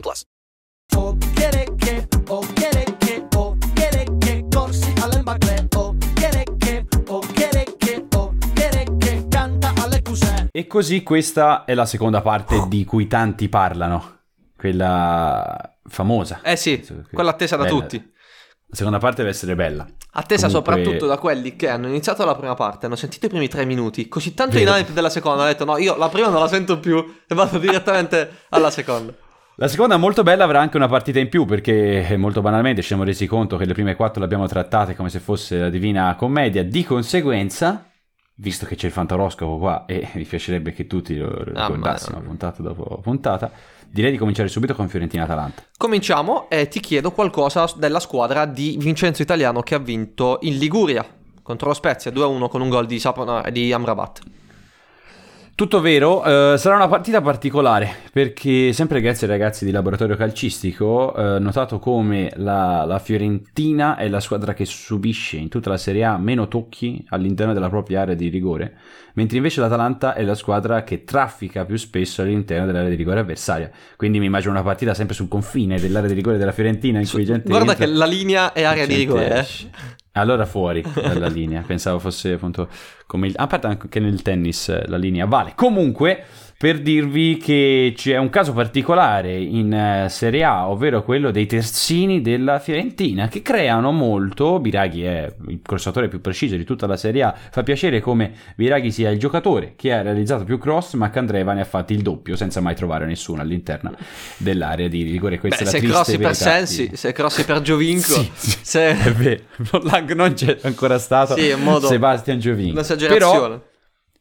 plus. O quiere que, o quiere que, o quiere que corsi alle magle, o quiere che, o quiere che, o quiere che canta alle cuse. E così questa è la seconda parte di cui tanti parlano, quella famosa. Eh sì, quella attesa da Bella. tutti. La seconda parte deve essere bella. Attesa Comunque- soprattutto da quelli che hanno iniziato la prima parte, hanno sentito i primi tre minuti, così tanto in hype della seconda, hanno detto no, io la prima non la sento più e vado direttamente alla seconda. La seconda molto bella avrà anche una partita in più perché eh, molto banalmente ci siamo resi conto che le prime quattro le abbiamo trattate come se fosse la Divina Commedia. Di conseguenza, visto che c'è il fantaroscopo qua e mi piacerebbe che tutti lo Ah, ricordassimo ma- puntata dopo puntata, direi di cominciare subito con Fiorentina-Atalanta. Cominciamo e ti chiedo qualcosa della squadra di Vincenzo Italiano che ha vinto in Liguria contro lo Spezia 2-1 con un gol di, Sapona, di Amrabat. Tutto vero, eh, sarà una partita particolare perché sempre grazie ai ragazzi di laboratorio calcistico eh, notato come la, la Fiorentina è la squadra che subisce in tutta la Serie A meno tocchi all'interno della propria area di rigore, mentre invece l'Atalanta è la squadra che traffica più spesso all'interno dell'area di rigore avversaria. Quindi mi immagino una partita sempre sul confine dell'area di rigore della Fiorentina in cui gente Guarda entra che la linea è area di rigore. eh. esce. Allora fuori dalla linea, pensavo fosse appunto come il... A parte anche nel tennis eh, la linea vale. Comunque, per dirvi che c'è un caso particolare in eh, Serie A, ovvero quello dei terzini della Fiorentina, che creano molto. Biraghi è il crossatore più preciso di tutta la Serie A. Fa piacere come Biraghi sia il giocatore che ha realizzato più cross, ma Candreva ne ha fatti il doppio senza mai trovare nessuno all'interno dell'area di rigore. Questa Beh, è la se crossi per Sensi, se crossi per Giovinco, Sì, sì. se... È vero, Lang non c'è ancora stato Sì, modo- Sebastian Giovinco. Un'esagerazione. Però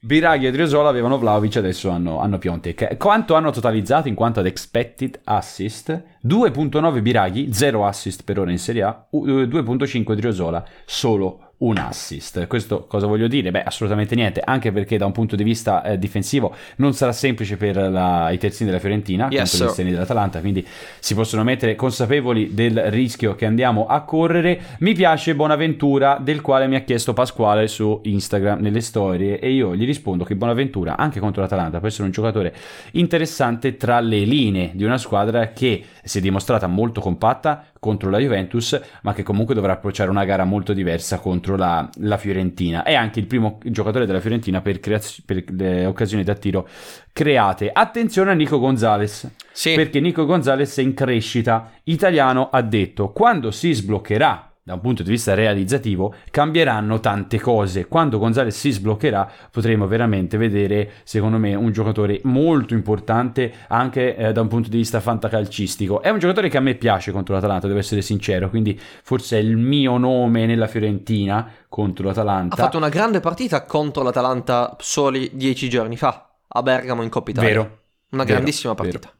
Biraghi e Driosola avevano Vlaovic, adesso hanno, hanno Piontek. Quanto hanno totalizzato in quanto ad expected assist? 2.9 Biraghi, 0 assist per ora in Serie A, u- eh, 2.5 Driosola, solo un assist. Questo cosa voglio dire? Beh, assolutamente niente, anche perché da un punto di vista eh, difensivo non sarà semplice per la- i terzini della Fiorentina Yes, contro gli esterni dell'Atalanta, quindi si possono mettere consapevoli del rischio che andiamo a correre. Mi piace Bonaventura, del quale mi ha chiesto Pasquale su Instagram nelle storie e io gli rispondo che Bonaventura, anche contro l'Atalanta, può essere un giocatore interessante tra le linee di una squadra che si è dimostrata molto compatta contro la Juventus, ma che comunque dovrà approcciare una gara molto diversa contro la, la Fiorentina. È anche il primo giocatore della Fiorentina per, creaz- per le occasioni da tiro create. Attenzione a Nico Gonzalez, Sì. perché Nico Gonzalez è in crescita. Italiano ha detto, quando si sbloccherà da un punto di vista realizzativo, cambieranno tante cose. Quando Gonzalez si sbloccherà, potremo veramente vedere, secondo me, un giocatore molto importante anche eh, da un punto di vista fantacalcistico. È un giocatore che a me piace contro l'Atalanta, devo essere sincero, quindi forse è il mio nome nella Fiorentina contro Ha l'Atalanta. fatto una grande partita contro l'Atalanta soli dieci giorni fa, a Bergamo in Coppa Italia. Vero. Una Vero, grandissima vero. partita.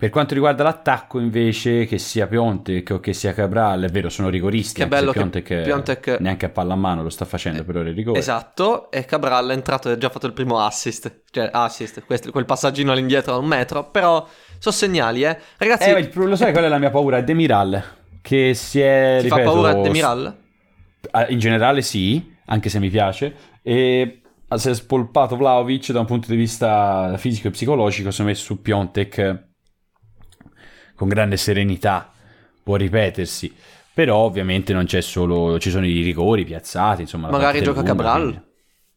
Per quanto riguarda l'attacco, invece, che sia Piontek o che sia Cabral, è vero, sono rigoristi. Che bello che Piontek, Piontek- neanche a palla a mano lo sta facendo per ora il rigore. Esatto, e Cabral è entrato e ha già fatto il primo assist. Cioè, assist, questo- quel passaggino all'indietro da un metro. Però sono segnali, eh. Ragazzi, Eh, lo sai qual è la mia paura? È Demiral, che si è, ti fa ripeto, paura Demiral? s- In generale sì, anche se mi piace, e si è spolpato Vlaovic da un punto di vista fisico e psicologico, si è messo su Piontek con grande serenità, può ripetersi, però ovviamente non c'è solo, ci sono i rigori piazzati, insomma. Magari gioca lunga, Cabral? quindi-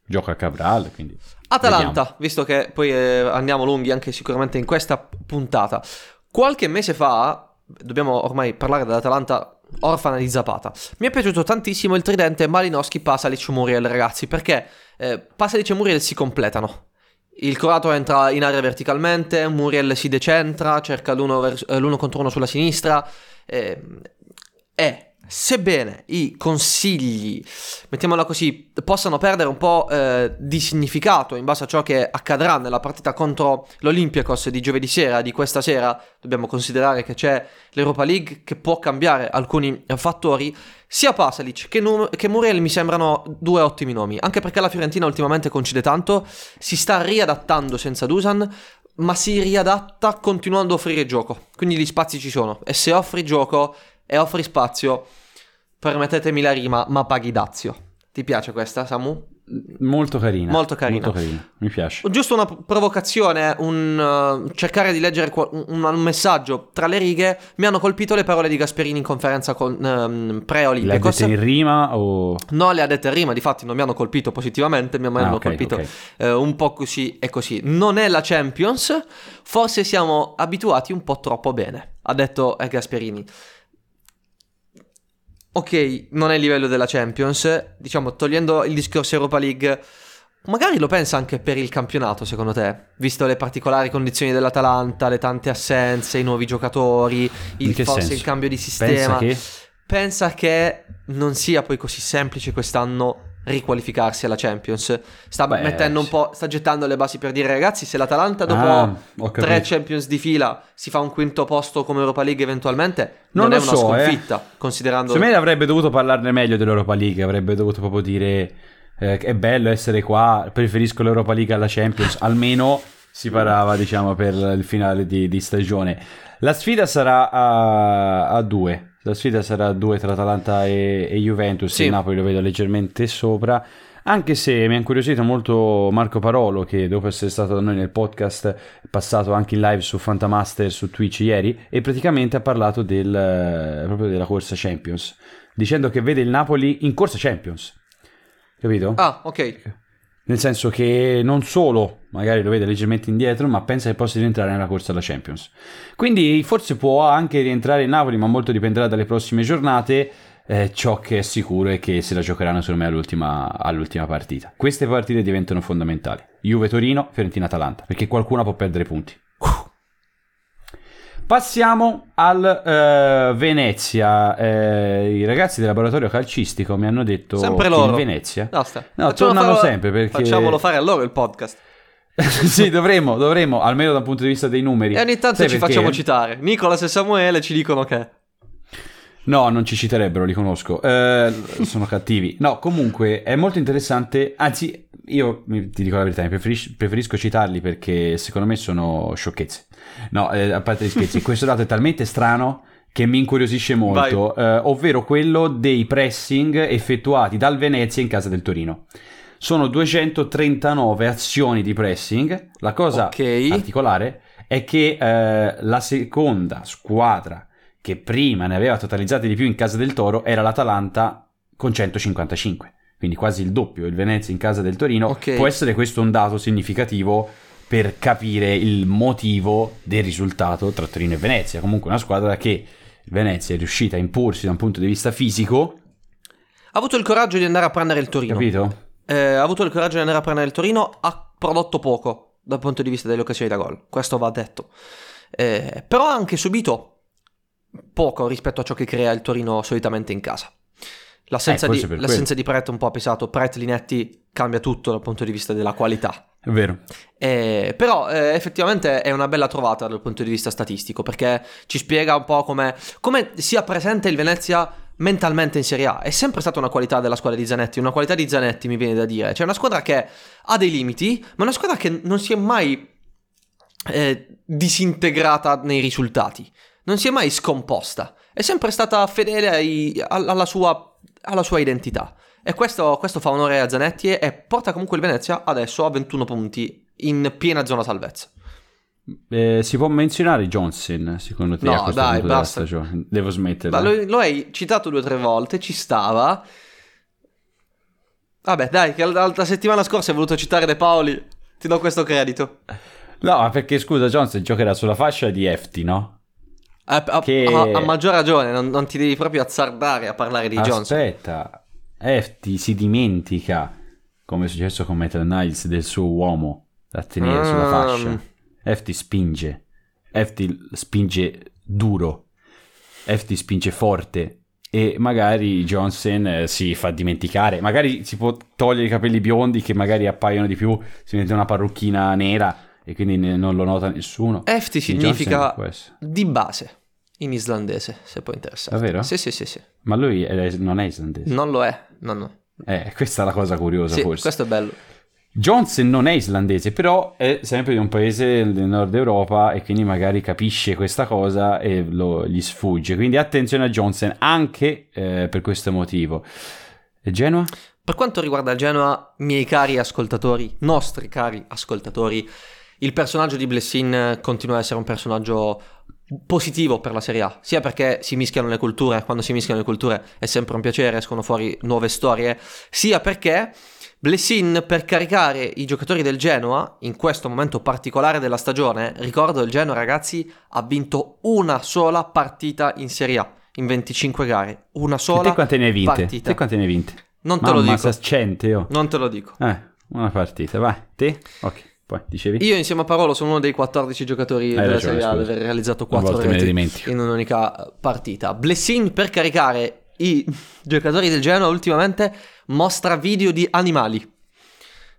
Gioca Cabral, quindi... Atalanta, vediamo. visto che poi eh, andiamo lunghi anche sicuramente in questa puntata. Qualche mese fa, dobbiamo ormai parlare dell'Atalanta orfana di Zapata. Mi è piaciuto tantissimo il tridente Malinowski, Pasalic, Muriel, ragazzi, perché eh, Pasalic e Muriel si completano. Il croato entra in area verticalmente, Muriel si decentra, cerca l'uno, vers- eh, l'uno contro uno sulla sinistra. eh, è sebbene i consigli, mettiamola così, possano perdere un po' eh, di significato in base a ciò che accadrà nella partita contro l'Olympiakos di giovedì sera, di questa sera, dobbiamo considerare che c'è l'Europa League che può cambiare alcuni fattori, sia Pasalic che, Nu- che Muriel mi sembrano due ottimi nomi, anche perché la Fiorentina ultimamente concide tanto, si sta riadattando senza Dusan, ma si riadatta continuando a offrire gioco, quindi gli spazi ci sono, e se offri gioco e offri spazio, permettetemi la rima, ma paghi dazio. Ti piace questa, Samu? Molto carina. Molto carina. Molto carina. Mi piace. Giusto una provocazione, un uh, cercare di leggere un, un messaggio tra le righe. Mi hanno colpito le parole di Gasperini in conferenza con um, L'hai pre-Olimpiakos. dette in rima o... No, le ha dette in rima, difatti non mi hanno colpito positivamente, mi hanno Ah, ok, colpito ok. eh, un po' così e così. Non è la Champions, forse siamo abituati un po' troppo bene, ha detto eh, Gasperini. Ok, non è il livello della Champions, diciamo, togliendo il discorso Europa League, magari lo pensa anche per il campionato, secondo te? Visto le particolari condizioni dell'Atalanta, le tante assenze, i nuovi giocatori, il, forse senso? il cambio di Pensa sistema che... pensa che non sia poi così semplice quest'anno riqualificarsi alla Champions. Sta Beh, mettendo un po', sta gettando le basi per dire ragazzi, se l'Atalanta dopo Ah, tre Champions di fila si fa un quinto posto come Europa League eventualmente, Non non, è una so, eh. sconfitta, considerando Secondo me avrebbe dovuto parlarne meglio dell'Europa League, avrebbe dovuto proprio dire eh, è bello essere qua, preferisco l'Europa League alla Champions, almeno si parava diciamo per il finale di, di stagione. La sfida sarà a, a due, la sfida sarà a due tra Atalanta e, e Juventus, Sì. il Napoli lo vedo leggermente sopra. Anche se mi ha incuriosito molto Marco Parolo, che dopo essere stato da noi nel podcast, è passato anche in live su Fantamaster su Twitch ieri, e praticamente ha parlato del, eh, proprio della corsa Champions, dicendo che vede il Napoli in corsa Champions. Capito? Ah, ok. Nel senso che non solo magari lo vede leggermente indietro, ma pensa che possa rientrare nella corsa alla Champions. Quindi forse può anche rientrare in Napoli, ma molto dipenderà dalle prossime giornate. Eh, ciò che è sicuro è che se la giocheranno secondo me all'ultima, all'ultima partita. Queste partite diventano fondamentali. Juve-Torino, Fiorentina-Atalanta, perché qualcuna può perdere punti. Passiamo al eh, Venezia. Eh, I ragazzi del laboratorio calcistico mi hanno detto Sempre che loro. il Venezia Basta. No, Facciamo tornano farlo- sempre perché- Facciamolo fare a loro il podcast. sì, dovremmo, dovremmo, almeno dal punto di vista dei numeri. E ogni tanto Sai ci perché? facciamo citare. Nicolas e Samuele ci dicono che... No, non ci citerebbero, li conosco. Eh, sono cattivi. No, comunque è molto interessante. Anzi, io ti dico la verità, preferis- preferisco citarli perché secondo me sono sciocchezze. No, eh, a parte gli scherzi, questo dato è talmente strano che mi incuriosisce molto, eh, ovvero quello dei pressing effettuati dal Venezia in casa del Torino. Sono 239 azioni di pressing. La cosa Ok. particolare è che eh, la seconda squadra che prima ne aveva totalizzate di più in casa del Toro era l'Atalanta con 155, quindi quasi il doppio. Il Venezia in casa del Torino. Ok. Può essere questo un dato significativo per capire il motivo del risultato tra Torino e Venezia. Comunque una squadra che Venezia è riuscita a imporsi da un punto di vista fisico, Ha avuto il coraggio di andare a prendere il Torino. capito? Eh, ha avuto il coraggio di andare a prendere il Torino, ha prodotto poco dal punto di vista delle occasioni da gol, questo va detto. Eh, però ha anche subito poco rispetto a ciò che crea il Torino solitamente in casa. L'assenza, Eh, di, l'assenza di Pret un po' ha pesato, Pret Linetti cambia tutto dal punto di vista della qualità. È vero. Eh, però eh, effettivamente è una bella trovata dal punto di vista statistico perché ci spiega un po' come, sia presente il Venezia mentalmente in Serie A. È sempre stata una qualità della squadra di Zanetti, una qualità di Zanetti mi viene da dire. C'è una squadra che ha dei limiti, ma una squadra che non si è mai eh, disintegrata nei risultati, non si è mai scomposta, è sempre stata fedele ai- alla, sua, alla sua identità. E questo, questo fa onore a Zanetti e porta comunque il Venezia adesso a 21 punti in piena zona salvezza. Eh, si può menzionare Johnson, secondo te, No, dai, basta. Devo smetterla. Ma lo, lo hai citato due o tre volte, ci stava. Vabbè, dai, che la, la settimana scorsa hai voluto citare De Paoli. Ti do questo credito. No, ma perché scusa, Johnson giocherà sulla fascia di Efti, no? A, a- Che- a- a maggior ragione, non, non ti devi proprio azzardare a parlare di Johnson. Aspetta, Efti si dimentica, come è successo con Metal Niles, del suo uomo da tenere sulla Mm. fascia. Efti spinge, Efti spinge duro, Efti spinge forte. e magari Johnson eh, si fa dimenticare, magari si può togliere i capelli biondi che magari appaiono di più, si mette una parrucchina nera e quindi non lo nota nessuno. Efti Quindi significa di base in islandese, se può interessare. Davvero? Sì, sì, sì, sì. Ma lui è- non è islandese. Non lo è. No, no. Eh, questa è la cosa curiosa Sì, forse. questo è bello. Johnson non è islandese, però è sempre di un paese del nord Europa e quindi magari capisce questa cosa e lo- gli sfugge. Quindi attenzione a Johnson anche eh, per questo motivo. E Genoa? Per quanto riguarda Genoa, miei cari ascoltatori, nostri cari ascoltatori, il personaggio di Blessin continua a essere un personaggio positivo per la Serie A, sia perché si mischiano le culture, quando si mischiano le culture è sempre un piacere, escono fuori nuove storie, sia perché Blessin per caricare i giocatori del Genoa in questo momento particolare della stagione, ricordo il Genoa ragazzi ha vinto una sola partita in Serie A in 25 gare, una E sola te quante ne hai vinte? partita. Te quante ne hai vinte? Non te Mamma, lo dico. saccente, oh. Non te lo dico. Eh, una partita, vai. Te? Ok, poi dicevi? Io insieme a Parolo sono uno dei 14 giocatori Hai della ragione, Serie A ad aver realizzato A 4 volte me ne reti in un'unica partita. Blessin per caricare i giocatori del Genoa ultimamente mostra video di animali.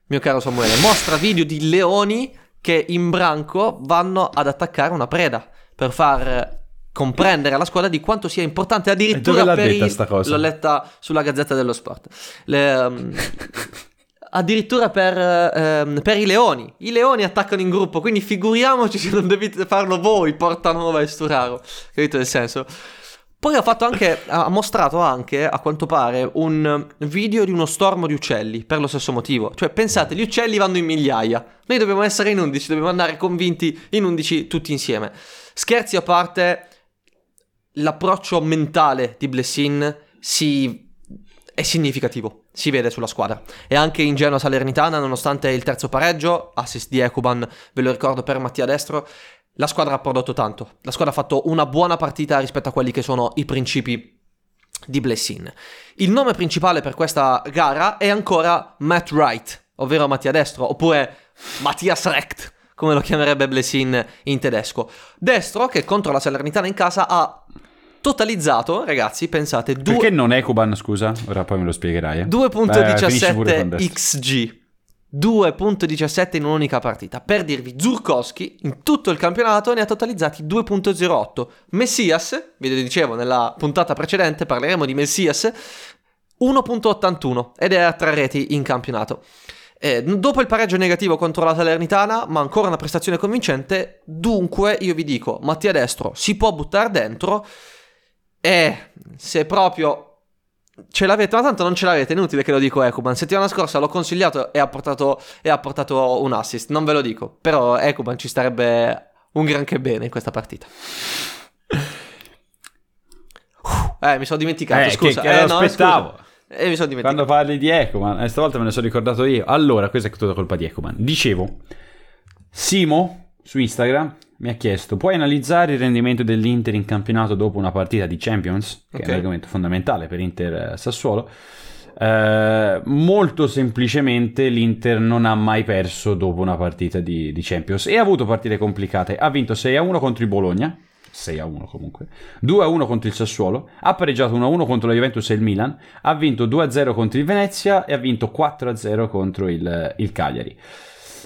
Mio caro Samuele, mostra video di leoni che in branco vanno ad attaccare una preda per far comprendere alla squadra di quanto sia importante addirittura per i- l'ho letta sulla Gazzetta dello Sport. Le, ehm, addirittura per, ehm, per i leoni. I leoni attaccano in gruppo, quindi figuriamoci se non dovete farlo voi, Portanova e Sturaro. Capito il senso? Poi ha anche, ha mostrato anche, a quanto pare, un video di uno stormo di uccelli, per lo stesso motivo. Cioè, pensate, gli uccelli vanno in migliaia. Noi dobbiamo essere in 11, dobbiamo andare convinti in 11 tutti insieme. Scherzi a parte, l'approccio mentale di Blessin si... è significativo, si vede sulla squadra. E anche in Genoa Salernitana, nonostante il terzo pareggio, assist di Ekuban, ve lo ricordo per Mattia Destro, la squadra ha prodotto tanto. La squadra ha fatto una buona partita rispetto a quelli che sono i principi di Blessin. Il nome principale per questa gara è ancora Matt Wright, ovvero Mattia Destro, oppure Mattias Recht, come lo chiamerebbe Blessin in tedesco. Destro che contro la Salernitana in casa ha totalizzato, ragazzi, pensate, due- Perché non Ecuban, scusa? Ora poi me lo spiegherai. eh. Eh, finisci pure con 2.17 Destro. XG. 2.17 in un'unica partita. Per dirvi, Zurkowski in tutto il campionato ne ha totalizzati 2.08. Messias, vi dicevo nella puntata precedente, parleremo di Messias, 1.81 ed è a tre reti in campionato. Eh, dopo il pareggio negativo contro la Salernitana, ma ancora una prestazione convincente, dunque io vi dico, Mattia Destro si può buttare dentro e se proprio ce l'avete, ma tanto non ce l'avete, è inutile che lo dico Ekuban. Settimana scorsa l'ho consigliato e ha portato, e ha portato un assist, non ve lo dico, però Ekuban ci starebbe un granché bene in questa partita. Eh, mi sono dimenticato, Eh, scusa. che, che eh, lo no, aspettavo. scusa. Eh, mi sono dimenticato. Quando parli di Ecoman, eh, stavolta me ne sono ricordato io. Allora, questa è tutta colpa di Ecoman. Dicevo, Simo su Instagram mi ha chiesto: puoi analizzare il rendimento dell'Inter in campionato dopo una partita di Champions? Che Ok. è un argomento fondamentale per Inter eh, Sassuolo. Eh, molto semplicemente l'Inter non ha mai perso dopo una partita di, di Champions e ha avuto partite complicate. Ha vinto 6-1 contro il Bologna, 6-1 comunque, 2-1 contro il Sassuolo, ha pareggiato 1-1 contro la Juventus e il Milan, ha vinto 2-0 contro il Venezia e ha vinto 4-0 contro il, il Cagliari.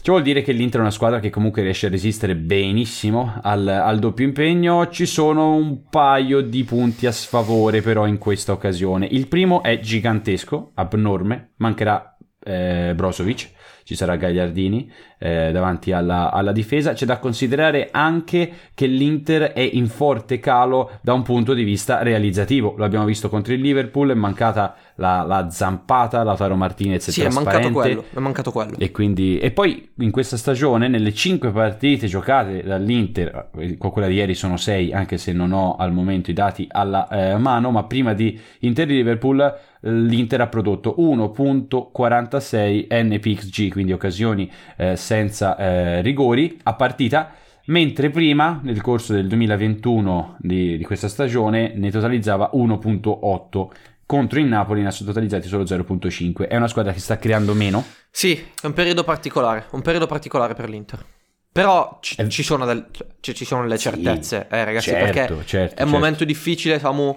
Ciò vuol dire che l'Inter è una squadra che comunque riesce a resistere benissimo al, al doppio impegno. Ci sono un paio di punti a sfavore però in questa occasione. Il primo è gigantesco, abnorme, mancherà eh, Brozovic, ci sarà Gagliardini eh, davanti alla, alla difesa. C'è da considerare anche che l'Inter è in forte calo da un punto di vista realizzativo. Lo abbiamo visto contro il Liverpool, è mancata la, la zampata, Lautaro Martinez è Sì, è mancato trasparente. quello, è mancato quello. E, quindi, e poi in questa stagione, nelle 5 partite giocate dall'Inter, con quella di ieri sono 6, anche se non ho al momento i dati alla eh, mano, ma prima di Inter Liverpool, eh, l'Inter ha prodotto 1.46 NPXG, quindi occasioni eh, senza eh, rigori a partita. Mentre prima, nel corso del 2021 di, di questa stagione, ne totalizzava 1.8 contro il Napoli ne ha totalizzati solo 0.5. È una squadra che sta creando meno. Sì, è un periodo particolare, un periodo particolare per l'Inter. Però ci, Eh, ci sono, del- cioè, ci sono le sì, certezze, eh, ragazzi, certo, perché certo, è un certo. momento difficile, Samu.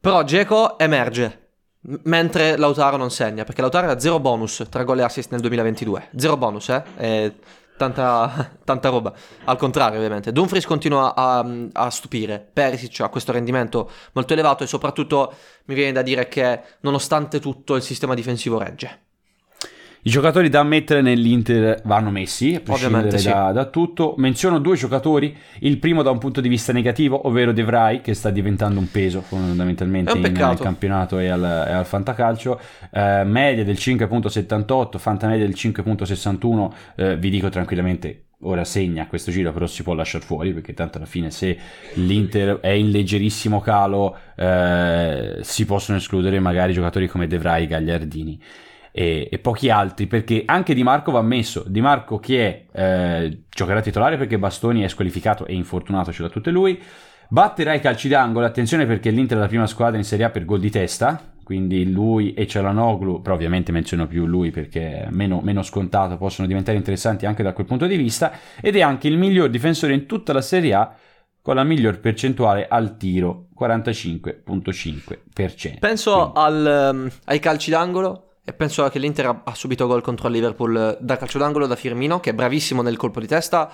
Però Geco emerge, mentre Lautaro non segna, perché Lautaro ha zero bonus tra gol e assist nel 2022. Zero bonus, eh? È tanta, tanta roba. Al contrario, ovviamente. Dumfries continua a, a stupire. Perisic ha questo rendimento molto elevato e soprattutto mi viene da dire che nonostante tutto il sistema difensivo regge. I giocatori da mettere nell'Inter vanno messi, a prescindere sì. da, da tutto. Menziono due giocatori, il primo da un punto di vista negativo, ovvero De Vrij, che sta diventando un peso fondamentalmente un in- nel campionato e al, e al fantacalcio. Eh, media del 5.78, fantamedia del 5.61, eh, vi dico tranquillamente, ora segna questo giro, però si può lasciare fuori, perché tanto alla fine se l'Inter è in leggerissimo calo, eh, si possono escludere magari giocatori come De Vrij, Gagliardini e, e pochi altri perché anche Di Marco va messo. Di Marco che è, eh, giocherà titolare perché Bastoni è squalificato e infortunato ce l'ha tutte lui. Batterà i calci d'angolo attenzione perché l'Inter è la prima squadra in Serie A per gol di testa quindi lui e Cialanoglu però ovviamente menziono più lui perché è meno, meno scontato possono diventare interessanti anche da quel punto di vista ed è anche il miglior difensore in tutta la Serie A con la miglior percentuale al tiro 45.5% Penso al, ehm, ai calci d'angolo e penso che l'Inter ha, subito gol contro il Liverpool eh, da calcio d'angolo da Firmino, che è bravissimo nel colpo di testa,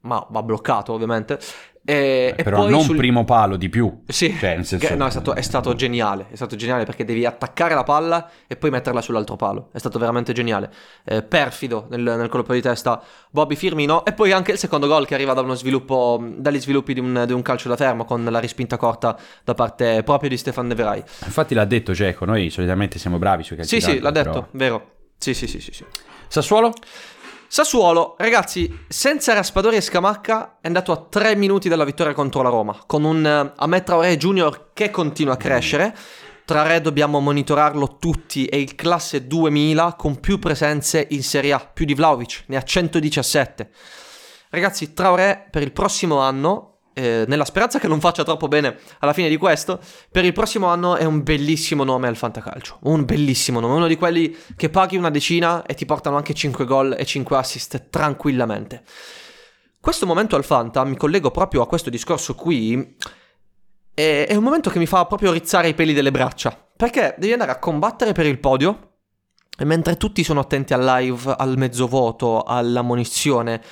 ma va bloccato ovviamente. E, e però poi non sul- primo palo di più Sì, Cioè, che- no, è stato, è stato geniale, è stato geniale perché devi attaccare la palla e poi metterla sull'altro palo, è stato veramente geniale, Eh, perfido nel, nel colpo di testa Bobby Firmino e poi anche il secondo gol che arriva da uno sviluppo, dagli sviluppi di un, di un calcio da fermo con la rispinta corta da parte proprio di Stefan De Vrij. Infatti l'ha detto Geco, noi solitamente siamo bravi sui calci Sì, sì, l'ha però- detto, vero. Sì, sì, sì, sì, sì. Sassuolo? Sassuolo, ragazzi, senza Raspadori e Scamacca è andato a 3 minuti dalla vittoria contro la Roma, con un eh, Ahmed Traoré Junior che continua a crescere. Traoré dobbiamo monitorarlo tutti, è il classe 2000 con più presenze in Serie A, più di Vlaovic, ne ha 117. Ragazzi, Traoré per il prossimo anno, eh, nella speranza che non faccia troppo bene alla fine di questo, per il prossimo anno è un bellissimo nome al fantacalcio. Un bellissimo nome, uno di quelli che paghi una decina e ti portano anche 5 gol e 5 assist tranquillamente. Questo momento al Fanta, mi collego proprio a questo discorso qui, è, è un momento che mi fa proprio rizzare i peli delle braccia. Perché devi andare a combattere per il podio, e mentre tutti sono attenti al live, al mezzo voto, alla munizione,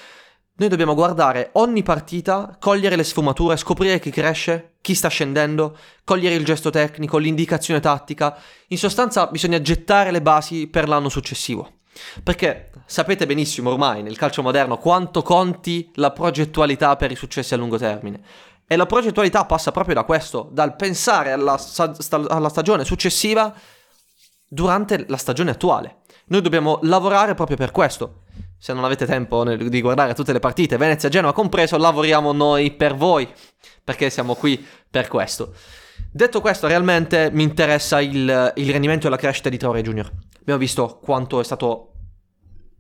noi dobbiamo guardare ogni partita, cogliere le sfumature, scoprire chi cresce, chi sta scendendo, cogliere il gesto tecnico, l'indicazione tattica. In sostanza bisogna gettare le basi per l'anno successivo. Perché sapete benissimo ormai nel calcio moderno quanto conti la progettualità per i successi a lungo termine. E la progettualità passa proprio da questo, dal pensare alla, sta- alla stagione successiva durante la stagione attuale. Noi dobbiamo lavorare proprio per questo. Se non avete tempo di guardare tutte le partite, Venezia Genoa compreso, lavoriamo noi per voi, perché siamo qui per questo. Detto questo, realmente mi interessa il, il rendimento e la crescita di Traoré Junior. Abbiamo visto quanto è stato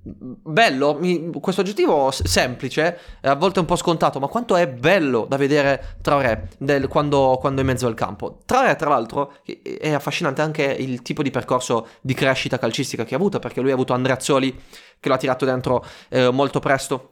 bello, mi- questo aggettivo semplice, a volte un po' scontato, ma quanto è bello da vedere Traoré del- quando, quando è in mezzo al campo. Traoré, tra l'altro, è affascinante anche il tipo di percorso di crescita calcistica che ha avuto, perché lui ha avuto Andreazzoli che lo ha tirato dentro eh, molto presto.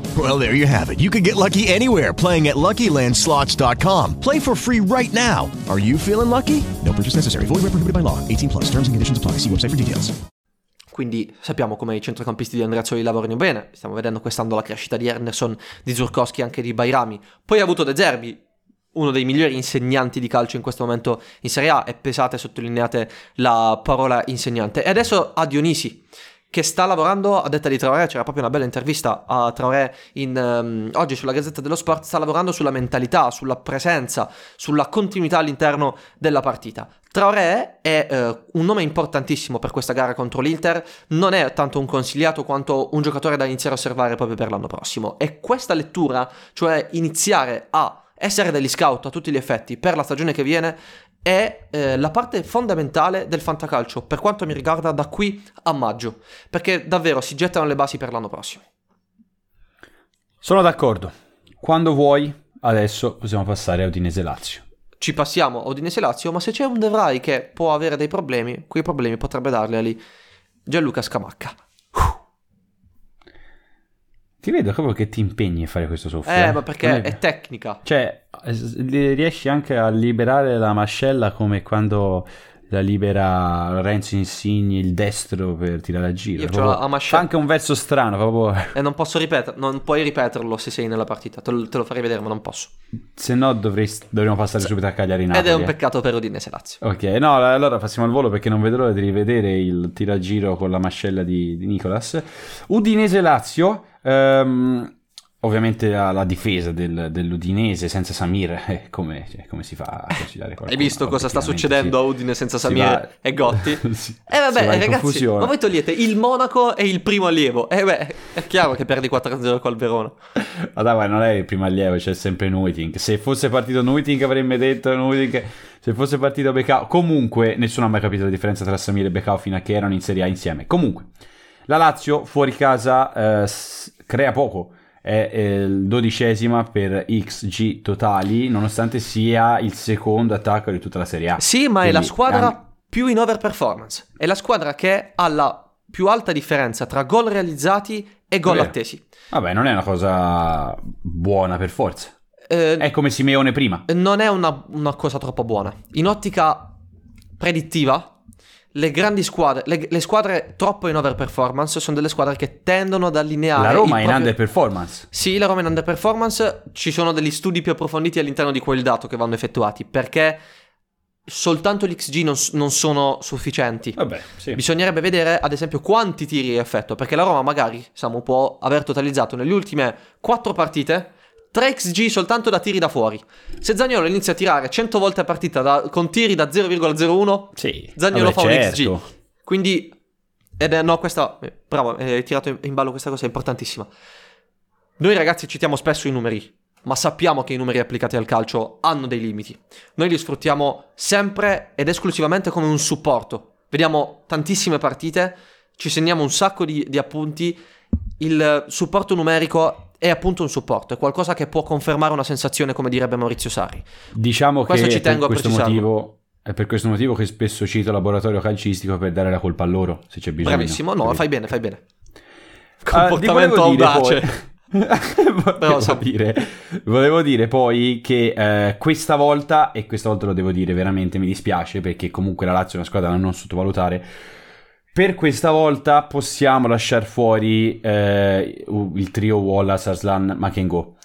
Well, there you have it. You can get lucky anywhere playing at LuckyLandSlots.com. Play for free right now. Are you feeling lucky? No purchase necessary. Void where prohibited by law. 18 plus. Terms and conditions apply. See website for details. Quindi sappiamo come i centrocampisti di Andreazzoli lavorino bene. Stiamo vedendo quest'anno la crescita di Henderson, di Zurkowski e anche di Bairami. Poi ha avuto De Zerbi, uno dei migliori insegnanti di calcio in questo momento in Serie A. E pesate e sottolineate la parola insegnante. E adesso a Dionisi. Che sta lavorando, a detta di Traoré, c'era proprio una bella intervista a Traoré in, ehm, oggi sulla Gazzetta dello Sport, sta lavorando sulla mentalità, sulla presenza, sulla continuità all'interno della partita. Traoré è eh, un nome importantissimo per questa gara contro l'Inter, non è tanto un consigliato quanto un giocatore da iniziare a osservare proprio per l'anno prossimo. E questa lettura, cioè iniziare a essere degli scout a tutti gli effetti per la stagione che viene, è eh, la parte fondamentale del fantacalcio, per quanto mi riguarda da qui a maggio, perché davvero si gettano le basi per l'anno prossimo. Sono d'accordo. quando vuoi, adesso possiamo passare a Udinese Lazio. Ci passiamo a Udinese Lazio, ma se c'è un De Vrij che può avere dei problemi, quei problemi potrebbe darli a lì Gianluca Scamacca. Ti vedo proprio che ti impegni a fare questo soffio. Eh, ma perché Non è tecnica. Cioè, riesci anche a liberare la mascella come quando la libera Lorenzo Insigni il destro per tirare a giro. Io Proprio- la mascella- Fa anche un verso strano, proprio... E non posso ripetere, non puoi ripeterlo se sei nella partita, te lo, te lo farei vedere, ma non posso. Se no dovresti- dovremmo passare subito a Cagliari Napoli. Ed è un eh. peccato per Udinese Lazio. Ok, no, allora passiamo al volo perché non vedo l'ora di rivedere il tiraggiro con la mascella di, di Nicolas. Udinese Lazio, ehm, ovviamente la, la difesa del- dell'Udinese senza Samir, eh, come, cioè, come si fa a conciliare qualcosa? Hai visto cosa sta succedendo a Udine senza si Samir va- e Gotti? si- Eh vabbè, si ragazzi, confusione. ma voi togliete il Monaco e il primo allievo. Eh beh, è chiaro che perdi 4-0 col Verona. Ma dai, ma non è il primo allievo, c'è sempre Nuitink. Se fosse partito Nuitink avremmo detto Nuitink. Se fosse partito Becao... Comunque, nessuno ha mai capito la differenza tra Samir e Becao fino a che erano in Serie A insieme. Comunque, la Lazio fuori casa eh, s- crea poco. È eh, il dodicesima per XG totali, nonostante sia il secondo attacco di tutta la Serie A. Sì, ma è la Quindi, squadra han- più in over performance. È la squadra che ha la più alta differenza tra gol realizzati e gol Vero. attesi. Vabbè, non è una cosa buona per forza. Eh, È come Simeone prima. non è una, una cosa troppo buona. In ottica predittiva, le grandi squadre, le, le squadre troppo in over performance sono delle squadre che tendono ad allineare. La Roma è in proprio- underperformance. Sì, la Roma è in underperformance. Ci sono degli studi più approfonditi all'interno di quel dato che vanno effettuati perché soltanto gli XG non, non sono sufficienti. Vabbè, sì. Bisognerebbe vedere, ad esempio, quanti tiri effettua. Perché la Roma, magari, Samu, può aver totalizzato nelle ultime 4 partite 3 XG soltanto da tiri da fuori. Se Zagnolo inizia a tirare 100 volte a partita da- con tiri da 0,01, Sì. Zagnolo fa un certo. XG. Quindi, ed è, no, questa, eh, bravo, eh, hai tirato in- in ballo questa cosa, è importantissima. Noi ragazzi citiamo spesso i numeri, ma sappiamo che i numeri applicati al calcio hanno dei limiti. Noi li sfruttiamo sempre ed esclusivamente come un supporto. Vediamo tantissime partite, ci segniamo un sacco di, di appunti. Il supporto numerico è appunto un supporto, è qualcosa che può confermare una sensazione, come direbbe Maurizio Sarri. Diciamo Questo che ci è per tengo a questo motivo è per questo motivo che spesso cito laboratorio calcistico per dare la colpa a loro, se c'è bisogno. Bravissimo, no, fai bene, fai bene. Ah, Comportamento dire audace. volevo, so- dire, volevo dire poi che eh, questa volta, e questa volta lo devo dire veramente, mi dispiace perché comunque la Lazio è una squadra da non sottovalutare. Per questa volta possiamo lasciare fuori eh, il trio Wallace, Arslan, Makengo.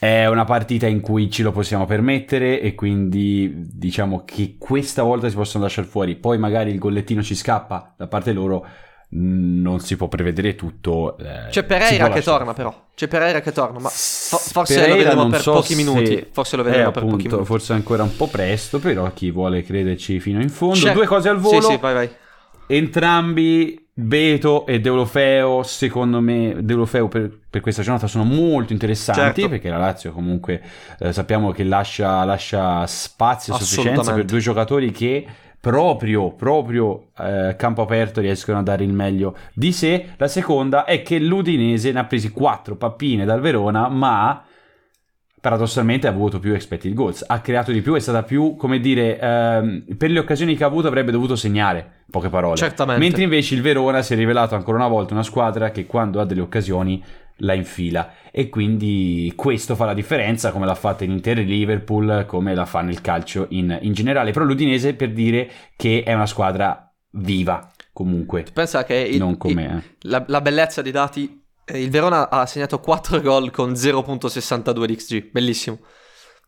È una partita in cui ce lo possiamo permettere e quindi diciamo che questa volta si possono lasciare fuori. Poi magari il gollettino ci scappa da parte loro, mh, non si può prevedere tutto. eh, C'è si Pereira che torna però. C'è Pereira che torna, ma fo- forse Pereira lo vedremo per so pochi se- minuti. Forse lo vedremo eh, per appunto, pochi minuti. Forse ancora un po' presto, però chi vuole crederci fino in fondo. C'è- Due cose al volo. Sì, sì, vai, vai. Entrambi, Beto e Deulofeo, secondo me, Deulofeo per, per questa giornata sono molto interessanti Certo. perché la Lazio comunque eh, sappiamo che lascia, lascia spazio a sufficienza per due giocatori che proprio, proprio eh, campo aperto riescono a dare il meglio di sé. La seconda è che l'Udinese ne ha presi quattro pappine dal Verona, ma paradossalmente ha avuto più expected goals, ha creato di più, è stata più, come dire, ehm, per le occasioni che ha avuto avrebbe dovuto segnare, poche parole. Certamente. Mentre invece il Verona si è rivelato ancora una volta una squadra che quando ha delle occasioni la infila e quindi questo fa la differenza come l'ha fatta in Inter e Liverpool, come la fa nel calcio in, in generale. Però l'Udinese per dire che è una squadra viva comunque, Pensa che il- non il- come... la, la bellezza dei dati. Eh, Il Verona ha segnato 4 gol con 0.62 di XG. Bellissimo.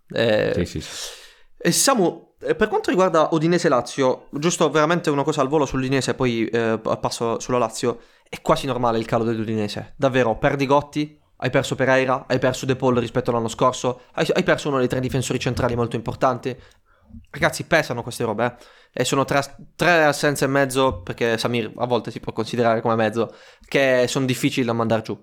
Eh, Sì, sì, sì. E Samu, eh, per quanto riguarda Udinese Lazio, giusto veramente una cosa al volo sull'Udinese, poi eh, passo sulla Lazio. È quasi normale il calo dell'Udinese. Davvero, perdi Gotti, hai perso Pereira, hai perso De Paul rispetto all'anno scorso, hai, hai perso uno dei tre difensori centrali molto importanti. Ragazzi, pesano queste robe, eh. E sono tre, tre assenze e mezzo, perché Samir a volte si può considerare come mezzo, che sono difficili da mandare giù.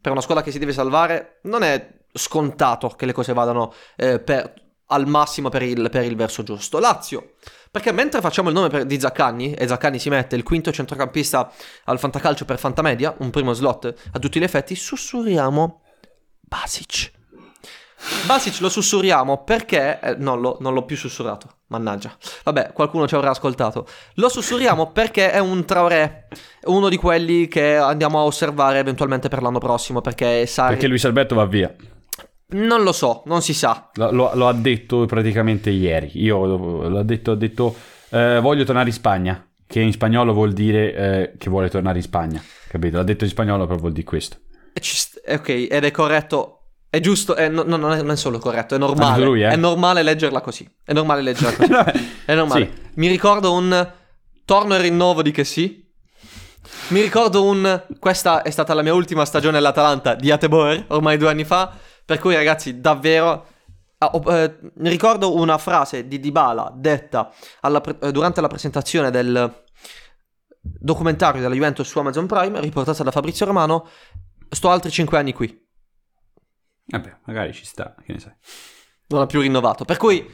Per una squadra che si deve salvare, non è scontato che le cose vadano eh, per- al massimo per il, per il verso giusto. Lazio, perché mentre facciamo il nome per- di Zaccagni, e Zaccagni si mette il quinto centrocampista al fantacalcio per Fantamedia, un primo slot a tutti gli effetti, sussurriamo Basic. Basic lo sussurriamo perché... eh, no, lo- non l'ho più sussurrato. Mannaggia. Vabbè, qualcuno ci avrà ascoltato. Lo sussurriamo perché è un Traoré. Uno di quelli che andiamo a osservare eventualmente per l'anno prossimo. Perché sa... Perché Luis Alberto va via. Non lo so, non si sa. Lo, lo- lo ha detto praticamente ieri. Io lo- l'ho detto, ha detto eh, voglio tornare in Spagna, che in spagnolo vuol dire eh, che vuole tornare in Spagna. Capito? L'ha detto in spagnolo proprio vuol dire questo. St- eh, ok, ed è corretto. È giusto, è- no- no, non, è, non è solo corretto, è normale. lui, eh? È normale leggerla così. È normale leggerla così. è normale. Sì. Mi ricordo un torno e rinnovo di che sì. Mi ricordo un questa è stata la mia ultima stagione all'Atalanta di Ateboer, ormai due anni fa. Per cui, ragazzi, davvero. ah, ho- eh, mi ricordo una frase di Dybala detta pre- eh, durante la presentazione del documentario della Juventus su Amazon Prime, riportata da Fabrizio Romano. Sto altri 5 anni qui. Vabbè, magari ci sta, che ne sai. Non ha più rinnovato. Per cui.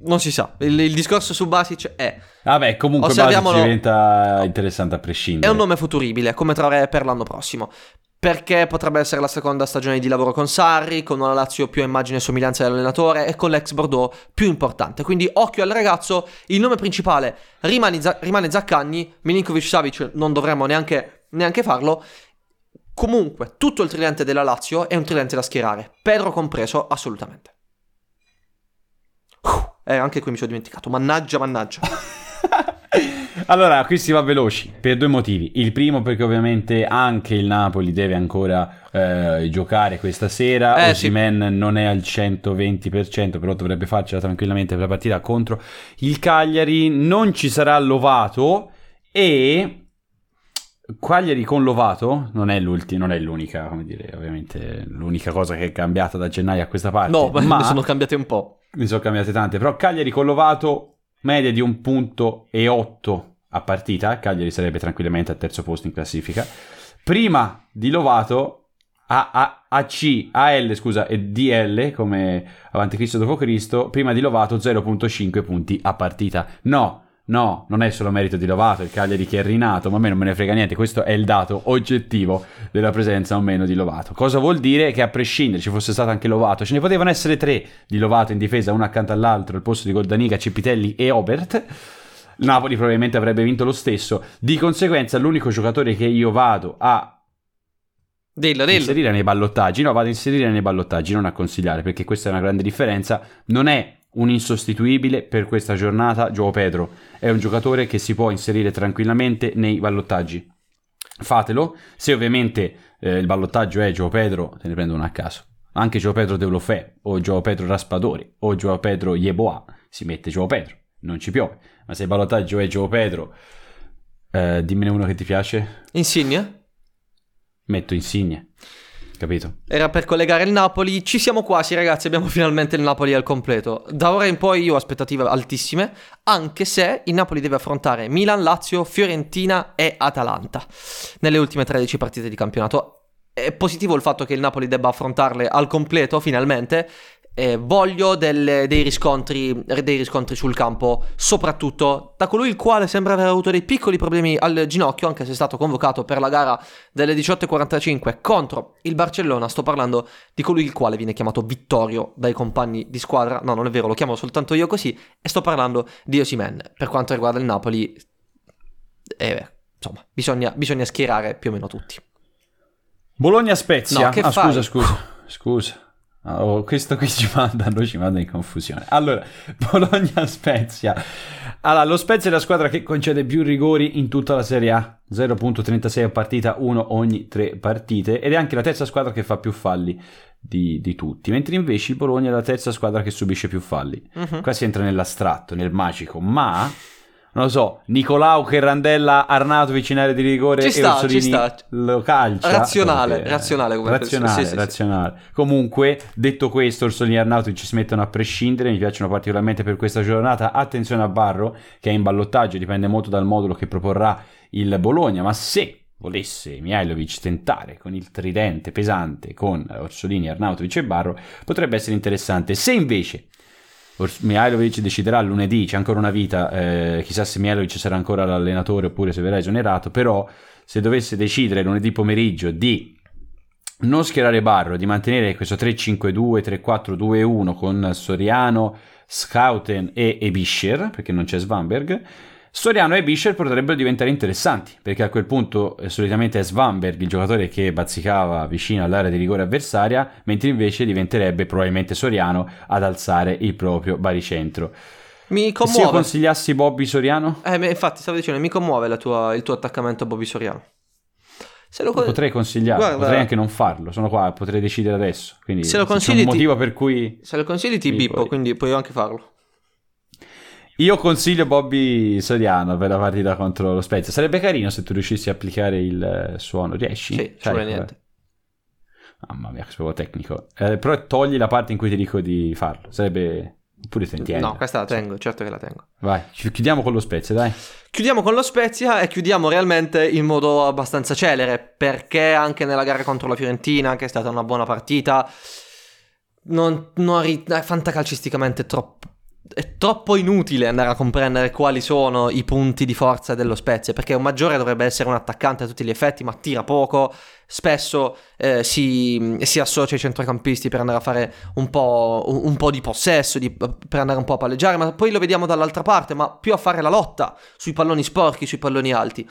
Non si sa. Il, il discorso su Basic è. Vabbè, comunque Basic diventa interessante a prescindere. È un nome futuribile, come Traoré per l'anno prossimo. Perché potrebbe essere la seconda stagione di lavoro con Sarri, con una Lazio più a immagine e somiglianza dell'allenatore e con l'ex Bordeaux più importante. Quindi occhio al ragazzo, il nome principale rimane, rimane Zaccagni, Milinkovic Savic non dovremmo neanche, neanche farlo. Comunque, tutto il tridente della Lazio è un tridente da schierare, Pedro compreso, assolutamente. Uh, eh, anche qui mi sono dimenticato, mannaggia, mannaggia. Allora, qui si va veloci per due motivi. Il primo perché ovviamente anche il Napoli deve ancora eh, giocare questa sera. Eh, sì. Osimhen non è al 120%, però dovrebbe farcela tranquillamente per la partita contro il Cagliari. Non ci sarà Lovato e Cagliari con Lovato non è, non è l'unica, come dire, ovviamente l'unica cosa che è cambiata da gennaio a questa parte. No, ma ne sono cambiate un po'. ne sono cambiate tante, però Cagliari con Lovato media di un punto e 8 a partita, Cagliari sarebbe tranquillamente al terzo posto in classifica. Prima di Lovato A, A, AC, AL scusa, e DL come avanti Cristo dopo Cristo, prima di Lovato 0.5 punti a partita. No, no, non è solo merito di Lovato, il Cagliari che è rinato, ma a me non me ne frega niente, questo è il dato oggettivo della presenza o meno di Lovato. Cosa vuol dire? Che a prescindere ci fosse stato anche Lovato, ce ne potevano essere tre di Lovato in difesa, uno accanto all'altro, al posto di Goldaniga, Cipitelli e Obert. Napoli probabilmente avrebbe vinto lo stesso. Di conseguenza, l'unico giocatore che io vado a Dillo, dillo. inserire nei ballottaggi, no, vado a inserire nei ballottaggi, non a consigliare, perché questa è una grande differenza. Non è un insostituibile per questa giornata Giovo Pedro, è un giocatore che si può inserire tranquillamente nei ballottaggi. Fatelo, se ovviamente eh, il ballottaggio è Giovo Pedro, te ne prendo uno a caso. Anche Giovo Pedro Deulofè, o Giovo Pedro Raspadori, o Giovo Pedro Yeboah, si mette Giovo Pedro, non ci piove. Ma se il ballottaggio è Giovo Pedro, eh, dimmene uno che ti piace, Insigne? metto Insigne, capito? Era per collegare il Napoli. Ci siamo quasi, ragazzi. Abbiamo finalmente il Napoli al completo. Da ora in poi io ho aspettative altissime. Anche se il Napoli deve affrontare Milan, Lazio, Fiorentina e Atalanta nelle ultime 13 partite di campionato. È positivo il fatto che il Napoli debba affrontarle al completo finalmente. Eh, voglio delle- dei, riscontri, dei riscontri sul campo, soprattutto da colui il quale sembra aver avuto dei piccoli problemi al ginocchio, anche se è stato convocato per la gara delle 18.45 contro il Barcellona. Sto parlando di colui il quale viene chiamato Vittorio dai compagni di squadra. No, non è vero, lo chiamo soltanto io così. E sto parlando di Osimen. Per quanto riguarda il Napoli, eh, insomma, bisogna, bisogna schierare più o meno tutti. Bologna Spezia. No, che ah, fai? scusa, scusa, scusa. Ah, oh, questo qui ci manda, noi ci manda in confusione. Allora, Bologna Spezia. Allora, lo Spezia è la squadra che concede più rigori in tutta la Serie A, 0.36 a partita, uno ogni tre partite, ed è anche la terza squadra che fa più falli di, di tutti, mentre invece il Bologna è la terza squadra che subisce più falli. Mhm. Qua si entra nell'astratto, nel magico, ma non lo so, Nicolau che randella Arnautovic in area di rigore Ci sta, Orsolini ci sta. lo calcia. Razionale, perché- razionale come razionale, pensiero, sì, sì, sì. razionale. Comunque, detto questo, Orsolini e Arnautovic si mettono a prescindere, mi piacciono particolarmente per questa giornata. Attenzione a Barro che è in ballottaggio, dipende molto dal modulo che proporrà il Bologna, ma se volesse Mihailovic tentare con il tridente pesante con Orsolini, Arnautovic e Barro, potrebbe essere interessante. Se invece Mihailovic deciderà lunedì, c'è ancora una vita, eh, chissà se Mihailovic sarà ancora l'allenatore oppure se verrà esonerato, però se dovesse decidere lunedì pomeriggio di non schierare Barro, di mantenere questo 3-5-2, 3-4-2-1 con Soriano, Schouten e Ebischer, perché non c'è Svanberg, Soriano e Bischer potrebbero diventare interessanti, perché a quel punto eh, solitamente è Svanberg il giocatore che bazzicava vicino all'area di rigore avversaria, mentre invece diventerebbe probabilmente Soriano ad alzare il proprio baricentro. Mi Se io commuove. consigliassi Bobby Soriano? Eh, infatti, stavo dicendo, mi commuove tua- il tuo attaccamento a Bobby Soriano. Se lo, con- Potrei consigliarlo, Guarda- potrei anche non farlo, sono qua, potrei decidere adesso. Quindi Se lo c'è consigli un ti- motivo per cui se lo consigli ti bippo, puoi- quindi puoi anche farlo. Io consiglio Bobby Soriano per la partita contro lo Spezia. Sarebbe carino se tu riuscissi a applicare il eh, suono, riesci? Sì, ci vuole niente. Mamma mia, che proprio tecnico. Eh, però togli la parte in cui ti dico di farlo. Sarebbe pure te tieni. No, questa la tengo, certo che la tengo. Vai, chiudiamo con lo Spezia, dai. Chiudiamo con lo Spezia e chiudiamo realmente in modo abbastanza celere perché anche nella gara contro la Fiorentina, che è stata una buona partita, non, non ri- eh, fantacalcisticamente troppo, è troppo inutile andare a comprendere quali sono i punti di forza dello Spezia perché un maggiore dovrebbe essere un attaccante a tutti gli effetti ma tira poco. Spesso eh, si, si associa ai centrocampisti per andare a fare un po', un, un po' di possesso di- per andare un po' a palleggiare ma poi lo vediamo dall'altra parte ma più a fare la lotta sui palloni sporchi sui palloni alti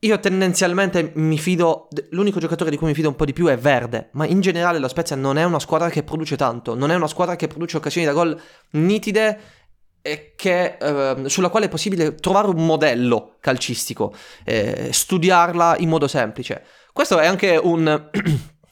io tendenzialmente mi fido, l'unico giocatore di cui mi fido un po' di più è Verde, ma in generale la Spezia non è una squadra che produce tanto, non è una squadra che produce occasioni da gol nitide e che, ehm, sulla quale è possibile trovare un modello calcistico, eh, studiarla in modo semplice. Questo è anche un...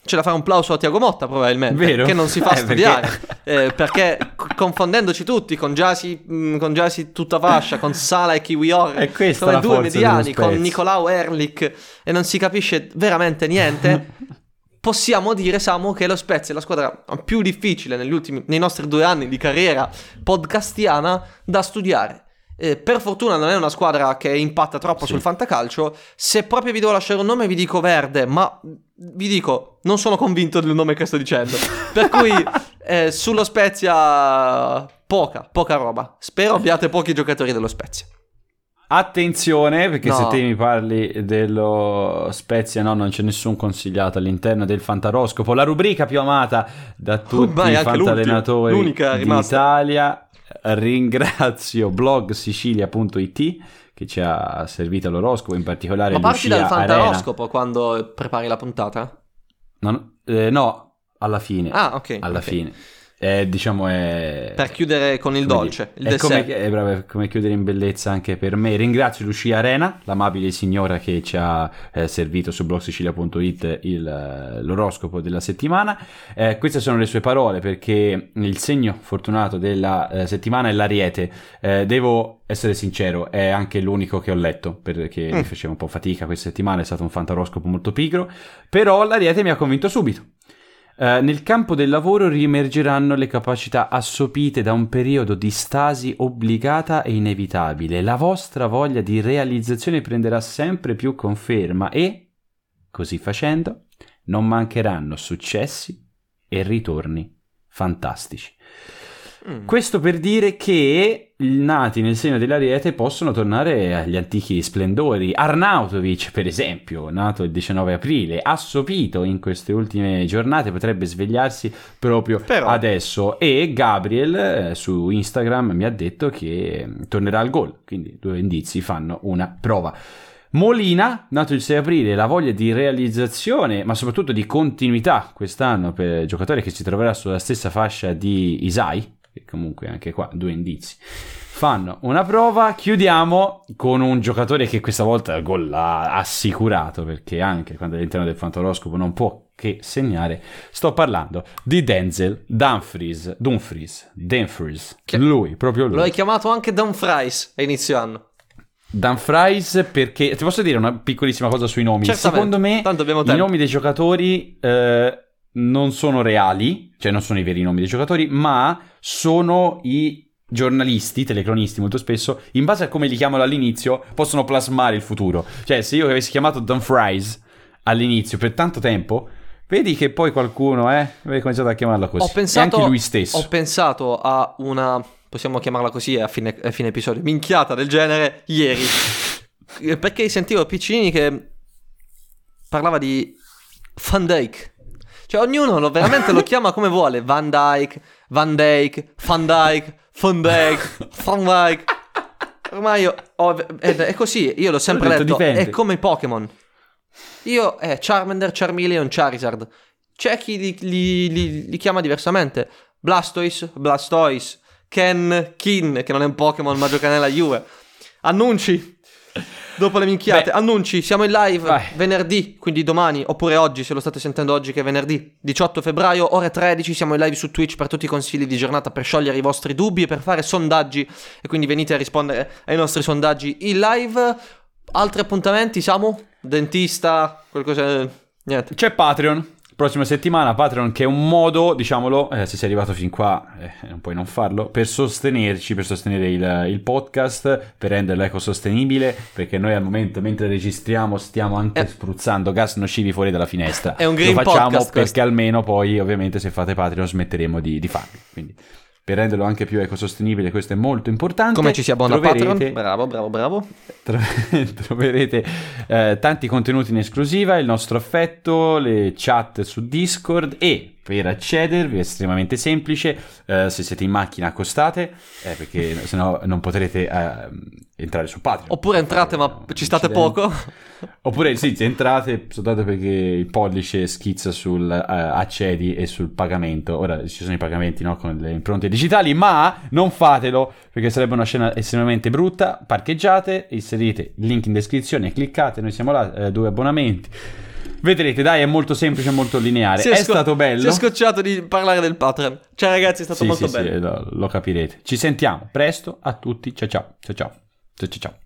C'è da fare un plauso a Tiago Motta probabilmente, Vero? che non si fa Eh, studiare, perché- eh, perché c- confondendoci tutti con Giasi, mh, con Giasi tutta fascia, con Sala e È questa come due mediani, con. Nicolau Erlich e non si capisce veramente niente, possiamo dire, Samu, che lo Spezia è la squadra più difficile negli ultimi, nei nostri due anni di carriera podcastiana da studiare. Eh, per fortuna non è una squadra che impatta troppo Sì. sul fantacalcio. Se proprio vi devo lasciare un nome, vi dico Verde, ma vi dico, non sono convinto del nome che sto dicendo. per cui eh, sullo Spezia, poca, poca roba. Spero abbiate pochi giocatori dello Spezia. Attenzione, perché No. se te mi parli dello Spezia, no, non c'è nessun consigliato all'interno del Fantaroscopo, la rubrica più amata da tutti Ormai i fantallenatori d'Italia. Ringrazio blogsicilia.it che ci ha servito l'oroscopo, in particolare Ma parti dal Lucia Arena. fantaroscopo quando prepari la puntata? Non- eh, no, alla fine. Ah, ok. alla ok. fine. Eh, diciamo è... Per chiudere con il come dolce, il dire, è come, è bravo, è come chiudere in bellezza anche per me. Ringrazio Lucia Arena, l'amabile signora che ci ha eh, servito su blogsicilia.it il, eh, l'oroscopo della settimana. Eh, queste sono le sue parole perché il segno fortunato della eh, settimana è l'ariete. Eh, devo essere sincero, è anche l'unico che ho letto perché Mm. mi faceva un po' fatica questa settimana, è stato un fantaroscopo molto pigro, però l'ariete mi ha convinto subito. Eh, nel campo del lavoro riemergeranno le capacità assopite da un periodo di stasi obbligata e inevitabile. La vostra voglia di realizzazione prenderà sempre più conferma e, così facendo, non mancheranno successi e ritorni fantastici. Mm. Questo per dire che nati nel segno dell'ariete possono tornare agli antichi splendori. Arnautovic, per esempio, nato il 19 aprile, assopito in queste ultime giornate, potrebbe svegliarsi proprio Però- adesso. E Gabriel eh, su Instagram mi ha detto che eh, tornerà al gol, quindi due indizi fanno una prova. Molina, nato il 6 aprile, la voglia di realizzazione, ma soprattutto di continuità quest'anno per il giocatore che si troverà sulla stessa fascia di Isai, che comunque anche qua due indizi. Fanno una prova, chiudiamo con un giocatore che questa volta il gol l'ha assicurato, perché anche quando è all'interno del fantoroscopo non può che segnare. Sto parlando di Denzel Dumfries, Dumfries, Dumfries, Che- lui, proprio lui. Lo hai chiamato anche Dumfries a inizio anno. Dumfries perché ti posso dire una piccolissima cosa sui nomi. Certamente, Secondo me i nomi dei giocatori eh, non sono reali, cioè non sono i veri nomi dei giocatori, ma sono i giornalisti, telecronisti molto spesso, in base a come li chiamano all'inizio, possono plasmare il futuro. Cioè, se io avessi chiamato Dumfries all'inizio per tanto tempo, vedi che poi qualcuno eh, aveva cominciato a chiamarlo così. Ho pensato, e anche lui stesso. Ho pensato a una, possiamo chiamarla così a fine, a fine episodio, minchiata del genere ieri. Perché sentivo Piccini che parlava di Van Dyke. Cioè, ognuno lo, veramente lo chiama come vuole. Van Dyke, Van Dyke, Van Dyke, Van Dyke, Van Dyke. Ormai io ho- ed è così, io l'ho sempre Ho detto dipende. è come i Pokémon. Io, eh, Charmander, Charmeleon, Charizard. C'è chi li, li- li- li chiama diversamente. Blastoise, Blastoise. Ken, Kin, che non è un Pokémon ma gioca nella Juve. Annunci. Dopo le minchiate, Beh. annunci, siamo in live Vai. venerdì, quindi domani, oppure oggi, se lo state sentendo oggi che è venerdì, 18 febbraio, ore 13, siamo in live su Twitch per tutti i consigli di giornata, per sciogliere i vostri dubbi e per fare sondaggi, e quindi venite a rispondere ai nostri sondaggi in live. Altri appuntamenti, Samu? Dentista, qualcosa... Niente. C'è Patreon. Prossima settimana Patreon che è un modo, diciamolo, eh, se sei arrivato fin qua eh, non puoi non farlo, per sostenerci, per sostenere il, il podcast, per renderlo ecosostenibile, perché noi al momento mentre registriamo stiamo anche Eh. spruzzando gas nocivi fuori dalla finestra. È un green Lo facciamo perché questo. almeno poi ovviamente se fate Patreon smetteremo di, di farli. Quindi per renderlo anche più ecosostenibile questo è molto importante. Come ci si abbona Troverete- Patreon? Bravo, bravo, bravo. Tro- troverete eh, tanti contenuti in esclusiva, il nostro affetto, le chat su Discord e per accedervi è estremamente semplice, eh, se siete in macchina accostate, eh, perché sennò non potrete eh, entrare su Patreon. Oppure entrate ma Un ci state poco. Oppure sì, entrate soltanto perché il pollice schizza sul eh, accedi e sul pagamento. Ora ci sono i pagamenti no, con le impronte digitali, ma non fatelo perché sarebbe una scena estremamente brutta. Parcheggiate, inserite il link in descrizione, cliccate, noi siamo là, eh, due abbonamenti. Vedrete, dai, è molto semplice, molto lineare. Si È, sco- stato bello. Si è scocciato di parlare del Patreon. Ciao ragazzi, è stato Sì, molto sì, bello. sì, lo, lo capirete. Ci sentiamo presto a tutti. Ciao. Ciao ciao. Ciao ciao. ciao. Ciao.